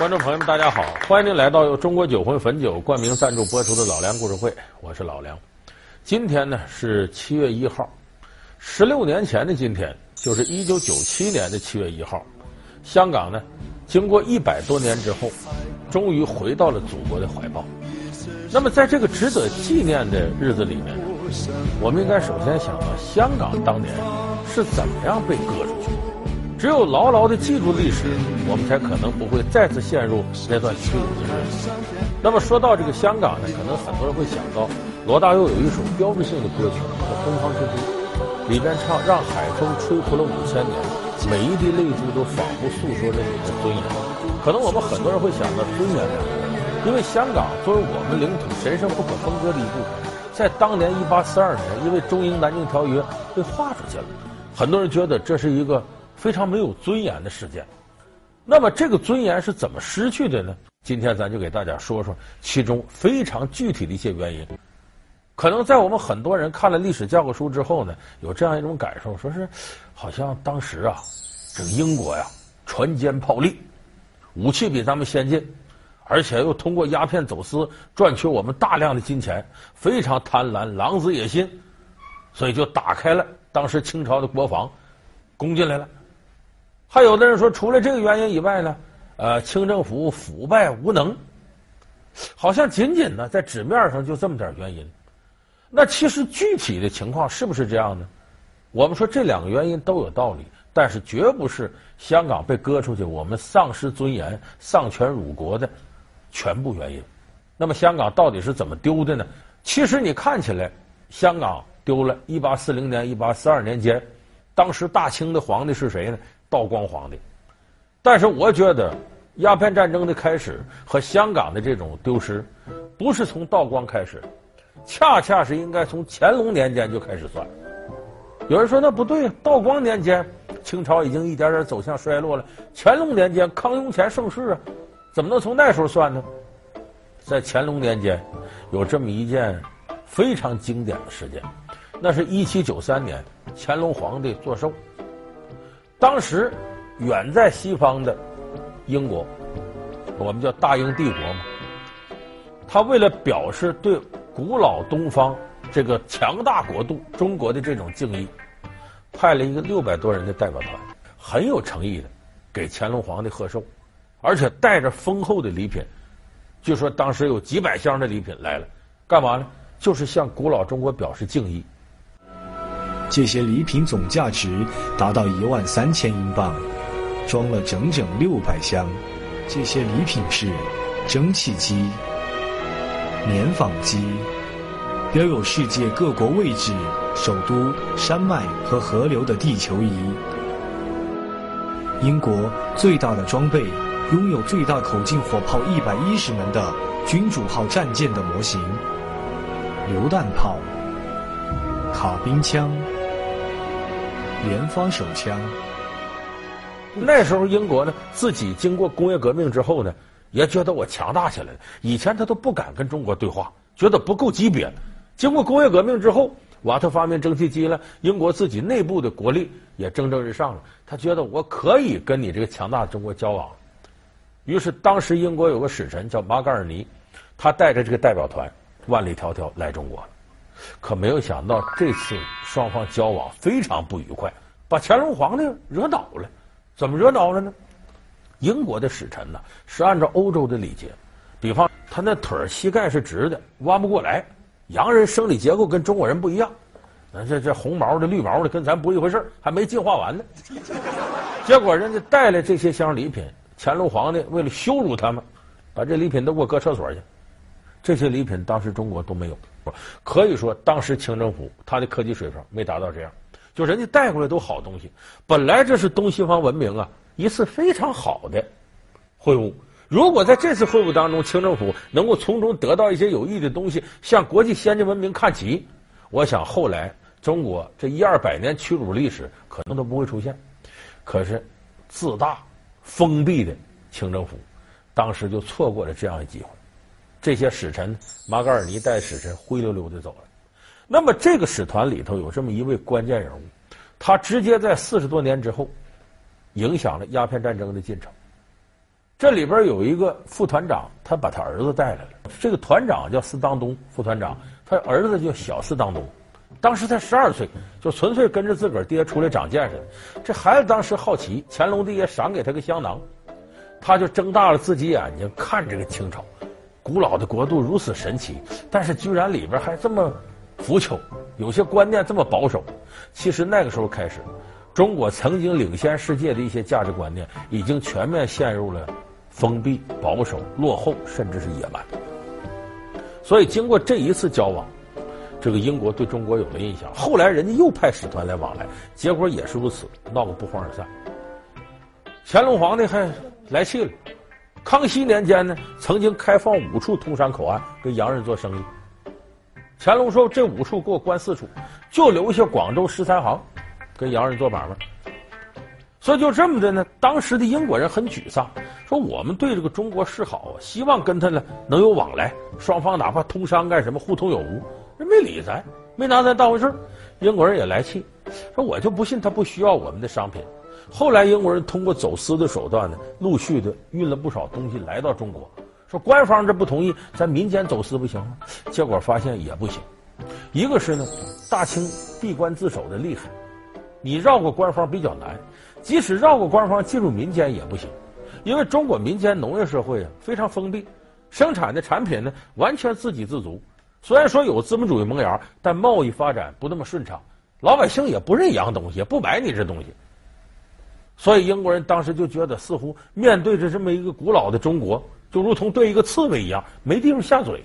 观众朋友们，大家好！欢迎您来到由中国酒魂汾酒冠名赞助播出的《老梁故事会》，我是老梁。今天呢是七月一号，十六年前的今天，就是一九九七年的七月一号，香港呢经过一百多年之后，终于回到了祖国的怀抱。那么在这个值得纪念的日子里面，我们应该首先想到香港当年是怎么样被割出去。只有牢牢的记住历史，我们才可能不会再次陷入那段屈辱的日子。那么说到这个香港呢，可能很多人会想到罗大佑有一首标志性的歌曲叫《东方之珠》，里边唱“让海风吹拂了五千年，每一滴泪珠都仿佛诉说着你的尊严”。可能我们很多人会想到尊严两个字，因为香港作为我们领土神圣不可分割的一部分，在当年一八四二年因为中英南京条约被划出去了，很多人觉得这是一个。非常没有尊严的事件，那么这个尊严是怎么失去的呢？今天咱就给大家说说其中非常具体的一些原因。可能在我们很多人看了历史教科书之后呢，有这样一种感受，说是好像当时啊，这个英国呀，船坚炮利，武器比咱们先进，而且又通过鸦片走私赚取我们大量的金钱，非常贪婪，狼子野心，所以就打开了当时清朝的国防，攻进来了。还有的人说，除了这个原因以外呢，呃，清政府腐败无能，好像仅仅呢在纸面上就这么点原因。那其实具体的情况是不是这样呢？我们说这两个原因都有道理，但是绝不是香港被割出去，我们丧失尊严、丧权辱国的全部原因。那么香港到底是怎么丢的呢？其实你看起来，香港丢了。一八四零年、一八四二年间，当时大清的皇帝是谁呢？道光皇帝，但是我觉得鸦片战争的开始和香港的这种丢失，不是从道光开始，恰恰是应该从乾隆年间就开始算。有人说那不对，道光年间清朝已经一点点走向衰落了，乾隆年间康雍乾盛世啊，怎么能从那时候算呢？在乾隆年间，有这么一件非常经典的事件，那是一七九三年，乾隆皇帝做寿。当时，远在西方的英国，我们叫大英帝国嘛。他为了表示对古老东方这个强大国度中国的这种敬意，派了一个六百多人的代表团，很有诚意的给乾隆皇帝贺寿，而且带着丰厚的礼品。据说当时有几百箱的礼品来了，干嘛呢？就是向古老中国表示敬意。这些礼品总价值达到一万三千英镑，装了整整六百箱。这些礼品是蒸汽机、棉纺机，标有世界各国位置、首都、山脉和河流的地球仪。英国最大的装备，拥有最大口径火炮一百一十门的君主号战舰的模型，榴弹炮、卡宾枪。连发手枪。那时候英国呢，自己经过工业革命之后呢，也觉得我强大起来了。以前他都不敢跟中国对话，觉得不够级别。经过工业革命之后，瓦特发明蒸汽机了，英国自己内部的国力也蒸蒸日上了。他觉得我可以跟你这个强大的中国交往。于是当时英国有个使臣叫马嘎尔尼，他带着这个代表团万里迢迢来中国了。可没有想到，这次双方交往非常不愉快，把乾隆皇帝惹恼了。怎么惹恼了呢？英国的使臣呢，是按照欧洲的礼节，比方他那腿膝盖是直的，弯不过来。洋人生理结构跟中国人不一样，那这这红毛的、绿毛的跟咱不一回事，还没进化完呢。结果人家带来这些箱礼品，乾隆皇帝为了羞辱他们，把这礼品都给我搁厕所去。这些礼品当时中国都没有。可以说，当时清政府他的科技水平没达到这样，就人家带过来都好东西。本来这是东西方文明啊一次非常好的会晤。如果在这次会晤当中，清政府能够从中得到一些有益的东西，向国际先进文明看齐，我想后来中国这一二百年屈辱历史可能都不会出现。可是自大封闭的清政府，当时就错过了这样的机会。这些使臣，马格尔尼带使臣灰溜溜的走了。那么，这个使团里头有这么一位关键人物，他直接在四十多年之后，影响了鸦片战争的进程。这里边有一个副团长，他把他儿子带来了。这个团长叫斯当东，副团长他儿子叫小斯当东，当时才十二岁，就纯粹跟着自个儿爹出来长见识。这孩子当时好奇，乾隆帝也赏给他个香囊，他就睁大了自己眼睛看这个清朝，古老的国度如此神奇，但是居然里边还这么腐朽，有些观念这么保守。其实那个时候开始，中国曾经领先世界的一些价值观念，已经全面陷入了。封闭、保守、落后，甚至是野蛮。所以，经过这一次交往，这个英国对中国有了印象。后来，人家又派使团来往来，结果也是如此，闹个不欢而散。乾隆皇帝还来气了。康熙年间呢，曾经开放五处通商口岸跟洋人做生意。乾隆说：“这五处给我关四处，就留下广州十三行，跟洋人做买卖。”所以就这么的呢，当时的英国人很沮丧。说我们对这个中国示好，希望跟他呢能有往来，双方哪怕通商干什么，互通有无。人没理咱，没拿咱当回事。英国人也来气，说我就不信他不需要我们的商品。后来英国人通过走私的手段呢，陆续的运了不少东西来到中国。说官方这不同意，咱民间走私不行吗？结果发现也不行。一个是呢，大清闭关自守的厉害，你绕过官方比较难，即使绕过官方进入民间也不行。因为中国民间农业社会啊非常封闭，生产的产品呢完全自给自足。虽然说有资本主义萌芽，但贸易发展不那么顺畅，老百姓也不认洋东西，也不买你这东西。所以英国人当时就觉得，似乎面对着这么一个古老的中国，就如同对一个刺猬一样，没地方下嘴。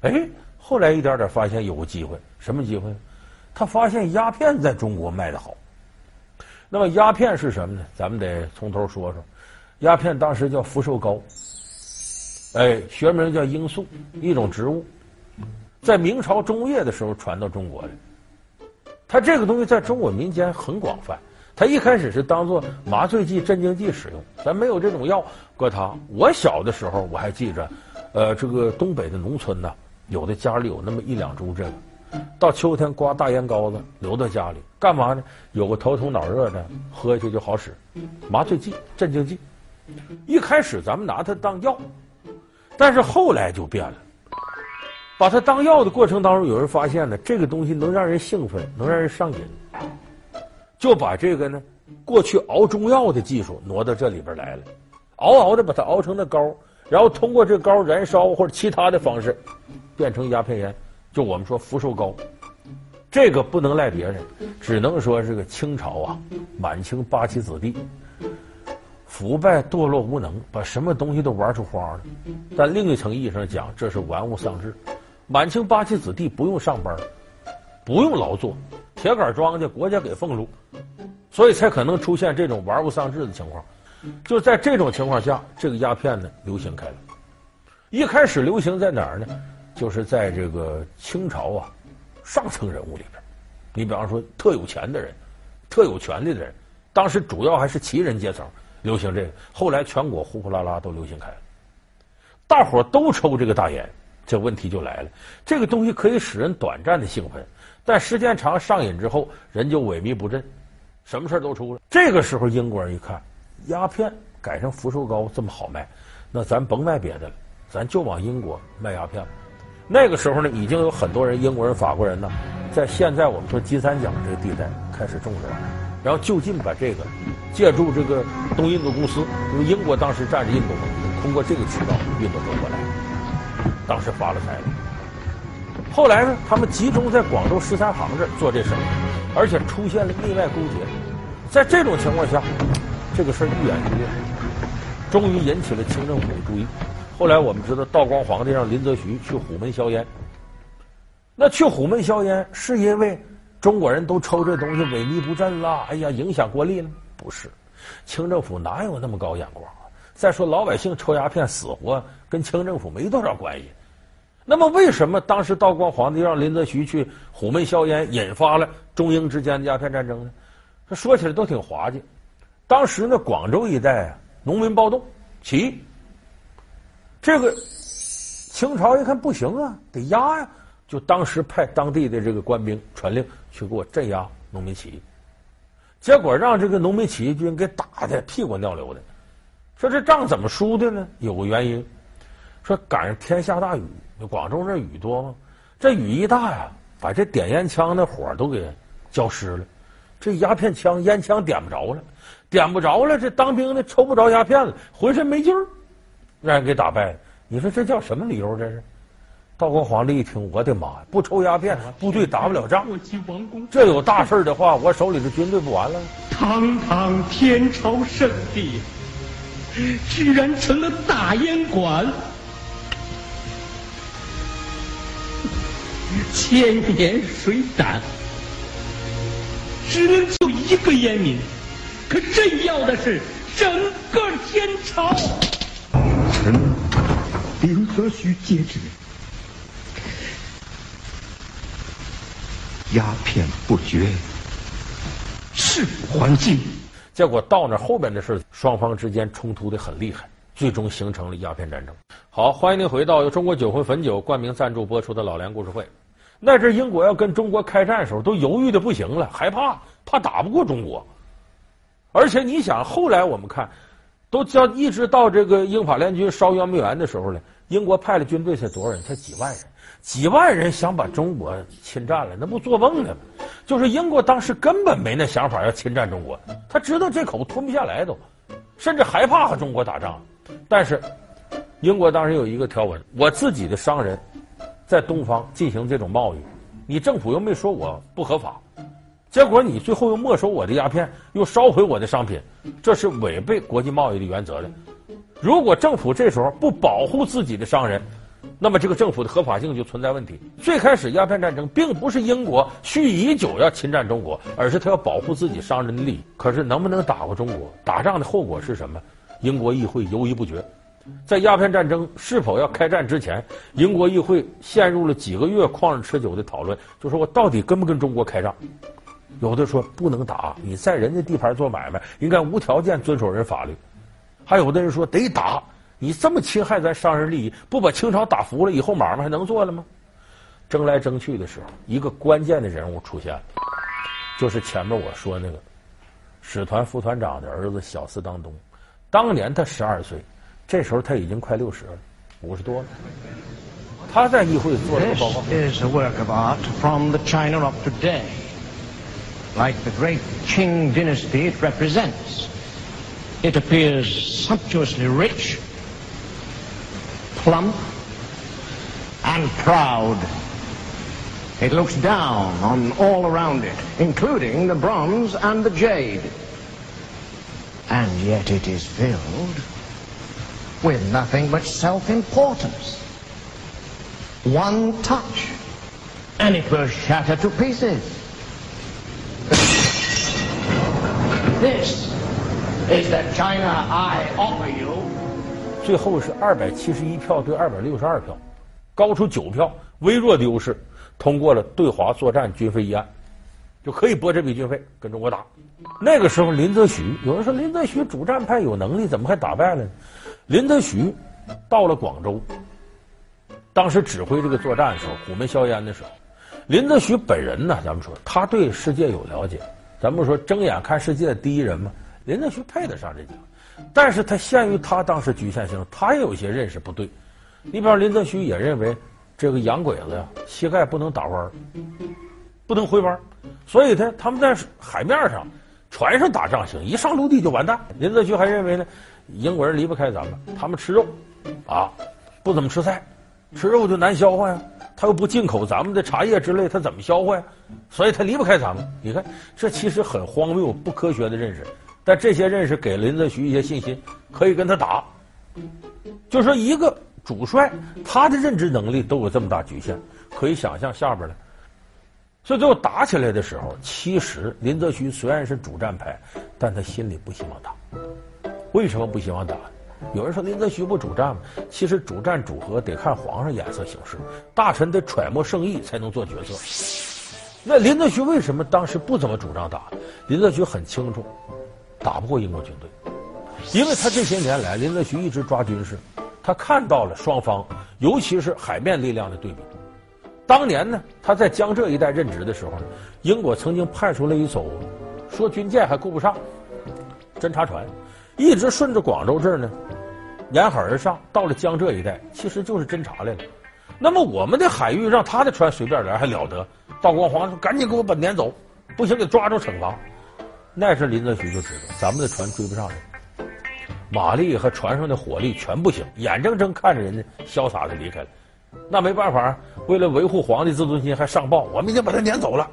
哎，后来一点点发现有个机会，什么机会？他发现鸦片在中国卖得好。那么鸦片是什么呢？咱们得从头说说。鸦片当时叫福寿膏，哎，学名叫罂粟，一种植物，在明朝中叶的时候传到中国的。它这个东西在中国民间很广泛，它一开始是当做麻醉剂、镇静剂使用，咱没有这种药。搁它，我小的时候我还记着，呃，这个东北的农村呐，有的家里有那么一两株这个，到秋天刮大烟膏子留在家里，干嘛呢？有个头疼脑热的，喝下去就好使，麻醉剂、镇静剂。一开始咱们拿它当药，但是后来就变了。把它当药的过程当中，有人发现呢，这个东西能让人兴奋，能让人上瘾，就把这个呢过去熬中药的技术挪到这里边来了，熬熬的把它熬成那膏，然后通过这膏燃烧或者其他的方式，变成鸦片烟，就我们说福寿膏。这个不能赖别人，只能说是个清朝啊，满清八旗子弟。腐败、堕落、无能，把什么东西都玩出花了。但另一层意义上讲，这是玩物丧志。满清八旗子弟不用上班，不用劳作，铁杆庄稼国家给俸禄，所以才可能出现这种玩物丧志的情况。就在这种情况下，这个鸦片呢流行开了。一开始流行在哪儿呢？就是在这个清朝啊上层人物里边。你比方说，特有钱的人、特有权力的人，当时主要还是旗人阶层。流行这个，后来全国呼呼啦啦都流行开了，大伙都抽这个大烟，这问题就来了。这个东西可以使人短暂的兴奋，但时间长上瘾之后，人就萎靡不振，什么事都出了。这个时候，英国人一看，鸦片改成福寿膏这么好卖，那咱甭卖别的了，咱就往英国卖鸦片。那个时候呢，已经有很多人，英国人、法国人呢，在现在我们说金三角这个地带开始种植了。然后就近把这个借助这个东印度公司，因为英国当时占着印度嘛，通过这个渠道运到中国来，当时发了财了。后来呢，他们集中在广州十三行这做这生意，而且出现了内外勾结。在这种情况下，这个事儿愈演愈烈，终于引起了清政府的注意。后来我们知道，道光皇帝让林则徐去虎门销烟，那去虎门销烟是因为。中国人都抽这东西萎靡不振了，哎呀，影响国力了？不是，清政府哪有那么高眼光？再说老百姓抽鸦片死活跟清政府没多少关系。那么为什么当时道光皇帝让林则徐去虎门销烟，引发了中英之间的鸦片战争呢？这说起来都挺滑稽。当时呢，广州一带啊，农民暴动起义，这个清朝一看不行啊，得压呀。就当时派当地的这个官兵传令去给我镇压农民起义，结果让这个农民起义军给打的屁滚尿流的，说这仗怎么输的呢？有个原因，说赶上天下大雨，广州这雨多吗？这雨一大呀，把这点烟枪的火都给浇湿了，这鸦片枪、烟枪点不着了，点不着了，这当兵的抽不着鸦片了，浑身没劲儿，让人给打败了。你说这叫什么理由？这是？道光皇帝一听，我的妈呀！不抽鸦片，部队打不了仗。这有大事的话，我手里的军队不完了？堂堂天朝圣地，居然成了大烟馆。千年水胆，只能救一个烟民，可朕要的是整个天朝。臣林则徐接旨。鸦片不绝，誓不还京。结果到那后边的事，双方之间冲突的很厉害，最终形成了鸦片战争。好，欢迎您回到由中国酒魂汾酒冠名赞助播出的老梁故事会。那阵英国要跟中国开战的时候，都犹豫的不行了，害怕怕打不过中国。而且你想，后来我们看，都叫一直到这个英法联军烧圆明园的时候呢，英国派的军队才多少人？才几万人。几万人想把中国侵占了，那不做梦呢吗？就是英国当时根本没那想法要侵占中国，他知道这口吞不下来都，甚至害怕和中国打仗。但是英国当时有一个条文：我自己的商人，在东方进行这种贸易，你政府又没说我不合法，结果你最后又没收我的鸦片，又烧毁我的商品，这是违背国际贸易的原则的。如果政府这时候不保护自己的商人，那么这个政府的合法性就存在问题。最开始鸦片战争并不是英国蓄意已久要侵占中国，而是他要保护自己商人的利益。可是能不能打过中国？打仗的后果是什么？英国议会犹豫不决。在鸦片战争是否要开战之前，英国议会陷入了几个月旷日持久的讨论，就说我到底跟不跟中国开仗？有的说不能打，你在人家地盘做买卖，应该无条件遵守人法律；还有的人说得打。你这么侵害咱商人利益，不把清朝打服了，以后买卖还能做了吗？争来争去的时候，一个关键的人物出现了，就是前面我说那个使团副团长的儿子小四当东。当年他十二岁，这时候他已经快六十了，五十多了。他在议会做了个报告。This is a work of art from the China of today. Like the great Qing dynasty it represents, it appears sumptuously rich. Plump and proud. It looks down on all around it, including the bronze and the jade. And yet it is filled with nothing but self-importance. One touch, and it will shatter to pieces. This is that China I offer you. 最后是二百七十一票对二百六十二票，高出九票，微弱的优势，通过了对华作战军费议案，就可以拨这笔军费跟中国打。那个时候，林则徐有人说林则徐主战派有能力，怎么还打败了呢？林则徐到了广州，当时指挥这个作战的时候，虎门销烟的时候，林则徐本人呢，咱们说他对世界有了解，咱们说睁眼看世界第一人嘛，林则徐配得上这个。但是他限于他当时局限性，他也有些认识不对。你比方林则徐也认为这个洋鬼子呀，膝盖不能打弯，不能回弯，所以他他们在海面上、船上打仗行，一上陆地就完蛋。林则徐还认为呢，英国人离不开咱们，他们吃肉，啊，不怎么吃菜，吃肉就难消化呀。他又不进口咱们的茶叶之类，他怎么消化呀？所以他离不开咱们。你看，这其实很荒谬、不科学的认识。但这些认识给林则徐一些信心，可以跟他打。就说一个主帅，他的认知能力都有这么大局限，可以想象下边的。所以最后打起来的时候，其实林则徐虽然是主战派，但他心里不希望打。为什么不希望打？有人说林则徐不主战吗？其实主战主和得看皇上眼色行事，大臣得揣摩圣意才能做决策。那林则徐为什么当时不怎么主张打？林则徐很清楚。打不过英国军队，因为他这些年来，林则徐一直抓军事，他看到了双方，尤其是海面力量的对比。当年呢，他在江浙一带任职的时候呢，英国曾经派出了一艘说军舰还顾不上，侦察船，一直顺着广州这儿呢，沿海而上，到了江浙一带，其实就是侦察来了。那么我们的海域让他的船随便来还了得？道光皇说：“赶紧给我把撵走，不行给抓住惩罚。”那时林则徐就知道咱们的船追不上人，马力和船上的火力全不行，眼睁睁看着人家潇洒的离开了。那没办法，为了维护皇帝自尊心，还上报我们已经把他撵走了。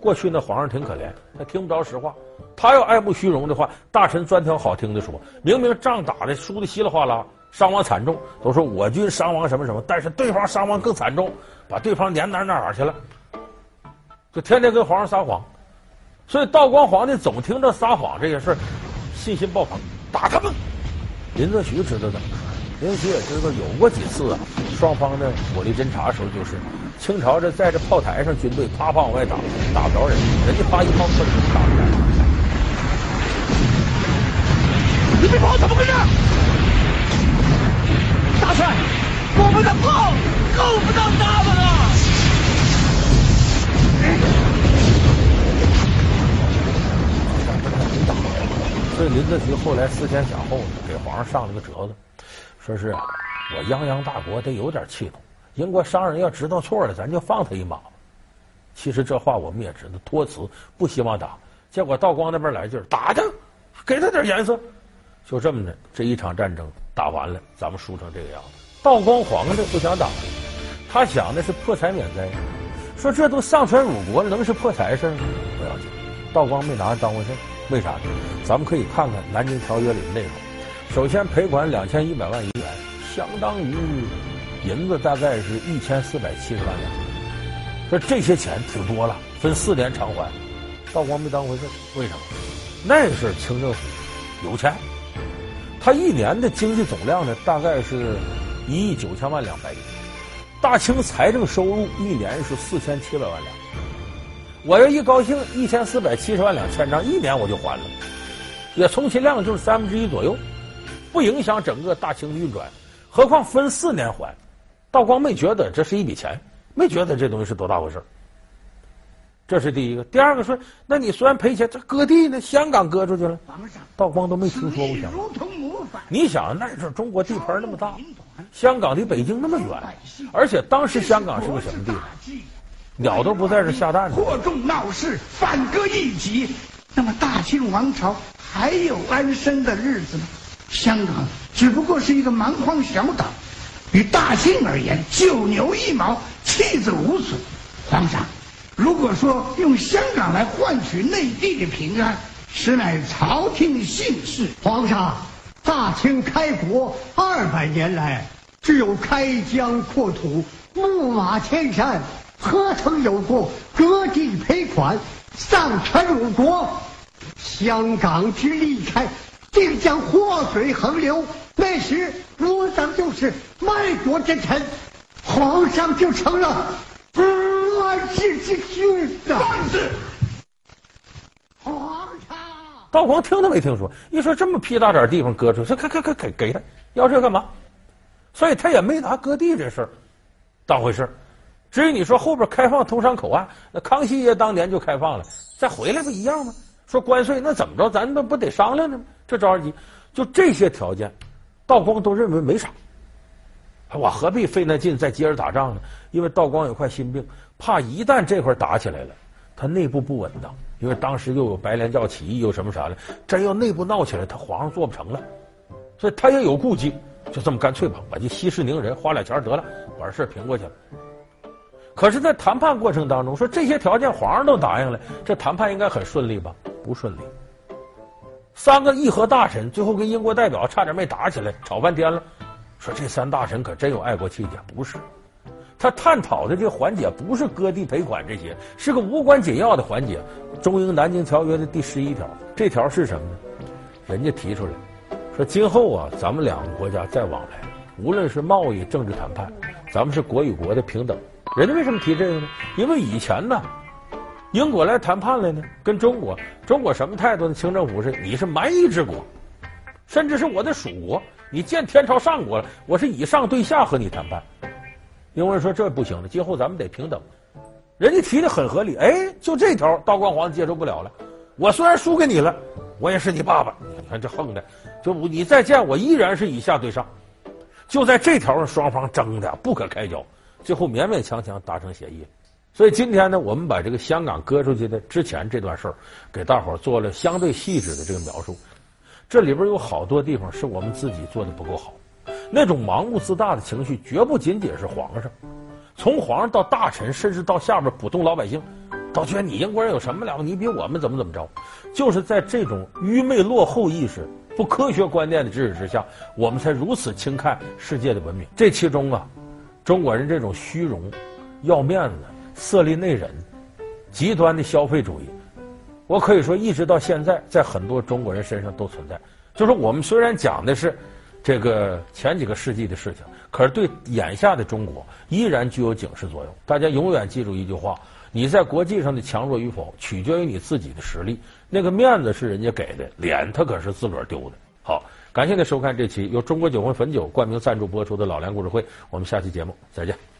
过去那皇上挺可怜，他听不着实话。他要爱慕虚荣的话，大臣专挑好听的说。明明仗打的输的稀里哗啦，伤亡惨重，都说我军伤亡什么什么，但是对方伤亡更惨重，把对方撵哪哪哪去了，就天天跟皇上撒谎。所以道光皇帝总听着撒谎这些事，信心爆棚，打他们。林则徐知道的。林则徐也知道有过几次啊，双方的火力侦察的时候，就是清朝这在这炮台上军队啪啪往外打，打不着人，人家啪一炮射出，打不着。你别跑，怎么回事？大帅，我们的炮够不到他们啊！所以林则徐后来思前想后呢，给皇上上了个折子。说是啊，我泱泱大国得有点气度。英国商人要知道错了，咱就放他一马。其实这话我们也知道，托辞不希望打。结果道光那边来劲儿，打他，给他点颜色。就这么的，这一场战争打完了，咱们输成这个样子。道光皇帝不想打，他想的是破财免灾。说这都丧权辱国了，能是破财事吗？不要紧，道光没拿当回事。为啥呢？咱们可以看看《南京条约》里的内容。首先赔款两千一百万银元，相当于银子大概是一千四百七十万两。说这些钱挺多了，分四年偿还。道光没当回事，为什么？那是清政府有钱，他一年的经济总量呢，大概是一亿九千万两白银。大清财政收入一年是四千七百万两。我要一高兴，一千四百七十万两千张，一年我就还了，也充其量就是三分之一左右。不影响整个大清的运转，何况分四年还，道光没觉得这是一笔钱，没觉得这东西是多大回事。这是第一个。第二个说，那你虽然赔钱，这割地呢？香港割出去了，道光都没听说过香港。你想那时候中国地盘那么大，香港离北京那么远，而且当时香港是个什么地方？鸟都不在这下蛋呢。扩众闹事，反戈一己，那么大清王朝还有安生的日子吗？香港只不过是一个蛮荒小岛，与大清而言，九牛一毛，弃之无损。皇上，如果说用香港来换取内地的平安，实乃朝廷幸事。皇上，大清开国二百年来，只有开疆扩土、牧马千山，何曾有过割地赔款、丧权辱国？香港之离开。定将祸水横流，那时我等就是卖国之臣，皇上就成了乱世之君的。放肆！皇上，道光听都没听说，一说这么屁大点地方割出去，说给给给给给他，要这干嘛？所以他也没拿割地这事儿当回事。至于你说后边开放通商口岸，那康熙爷当年就开放了，再回来不一样吗？说关税那怎么着，咱们不得商量呢吗？这着急，就这些条件，道光都认为没啥。我何必费那劲再接着打仗呢？因为道光有块心病，怕一旦这块打起来了，他内部不稳当。因为当时又有白莲教起义，又什么啥的，真要内部闹起来，他皇上做不成了。所以他也有顾忌，就这么干脆吧，我就息事宁人，花俩钱得了，把事平过去了。可是，在谈判过程当中，说这些条件皇上都答应了，这谈判应该很顺利吧？不顺利。三个议和大臣最后跟英国代表差点没打起来，吵半天了。说这三大臣可真有爱国气节，不是？他探讨的这个环节不是割地赔款这些，是个无关紧要的环节。中英南京条约的第十一条，这条是什么呢？人家提出来，说今后啊，咱们两个国家再往来，无论是贸易、政治谈判，咱们是国与国的平等。人家为什么提这个呢？因为以前呢。英国来谈判来呢，跟中国，中国什么态度呢？清政府是，你是蛮夷之国，甚至是我的属国，你见天朝上国了，我是以上对下和你谈判。英国人说这不行了，今后咱们得平等。人家提的很合理，哎，就这条道光皇帝接受不了了。我虽然输给你了，我也是你爸爸。你看这横的，就你再见我依然是以下对上。就在这条上，双方争的不可开交，最后勉勉强强达成协议。所以今天呢，我们把这个香港割出去的之前这段事儿，给大伙儿做了相对细致的这个描述。这里边有好多地方是我们自己做的不够好，那种盲目自大的情绪，绝不仅仅是皇上，从皇上到大臣，甚至到下边普通老百姓，都觉得你英国人有什么了不？你比我们怎么怎么着？就是在这种愚昧落后意识、不科学观念的支持之下，我们才如此轻看世界的文明。这其中啊，中国人这种虚荣、要面子。色厉内荏、极端的消费主义，我可以说一直到现在，在很多中国人身上都存在。就是我们虽然讲的是这个前几个世纪的事情，可是对眼下的中国依然具有警示作用。大家永远记住一句话：你在国际上的强弱与否，取决于你自己的实力。那个面子是人家给的，脸他可是自个儿丢的。好，感谢您收看这期由中国酒魂汾酒冠名赞助播出的《老梁故事会》，我们下期节目再见。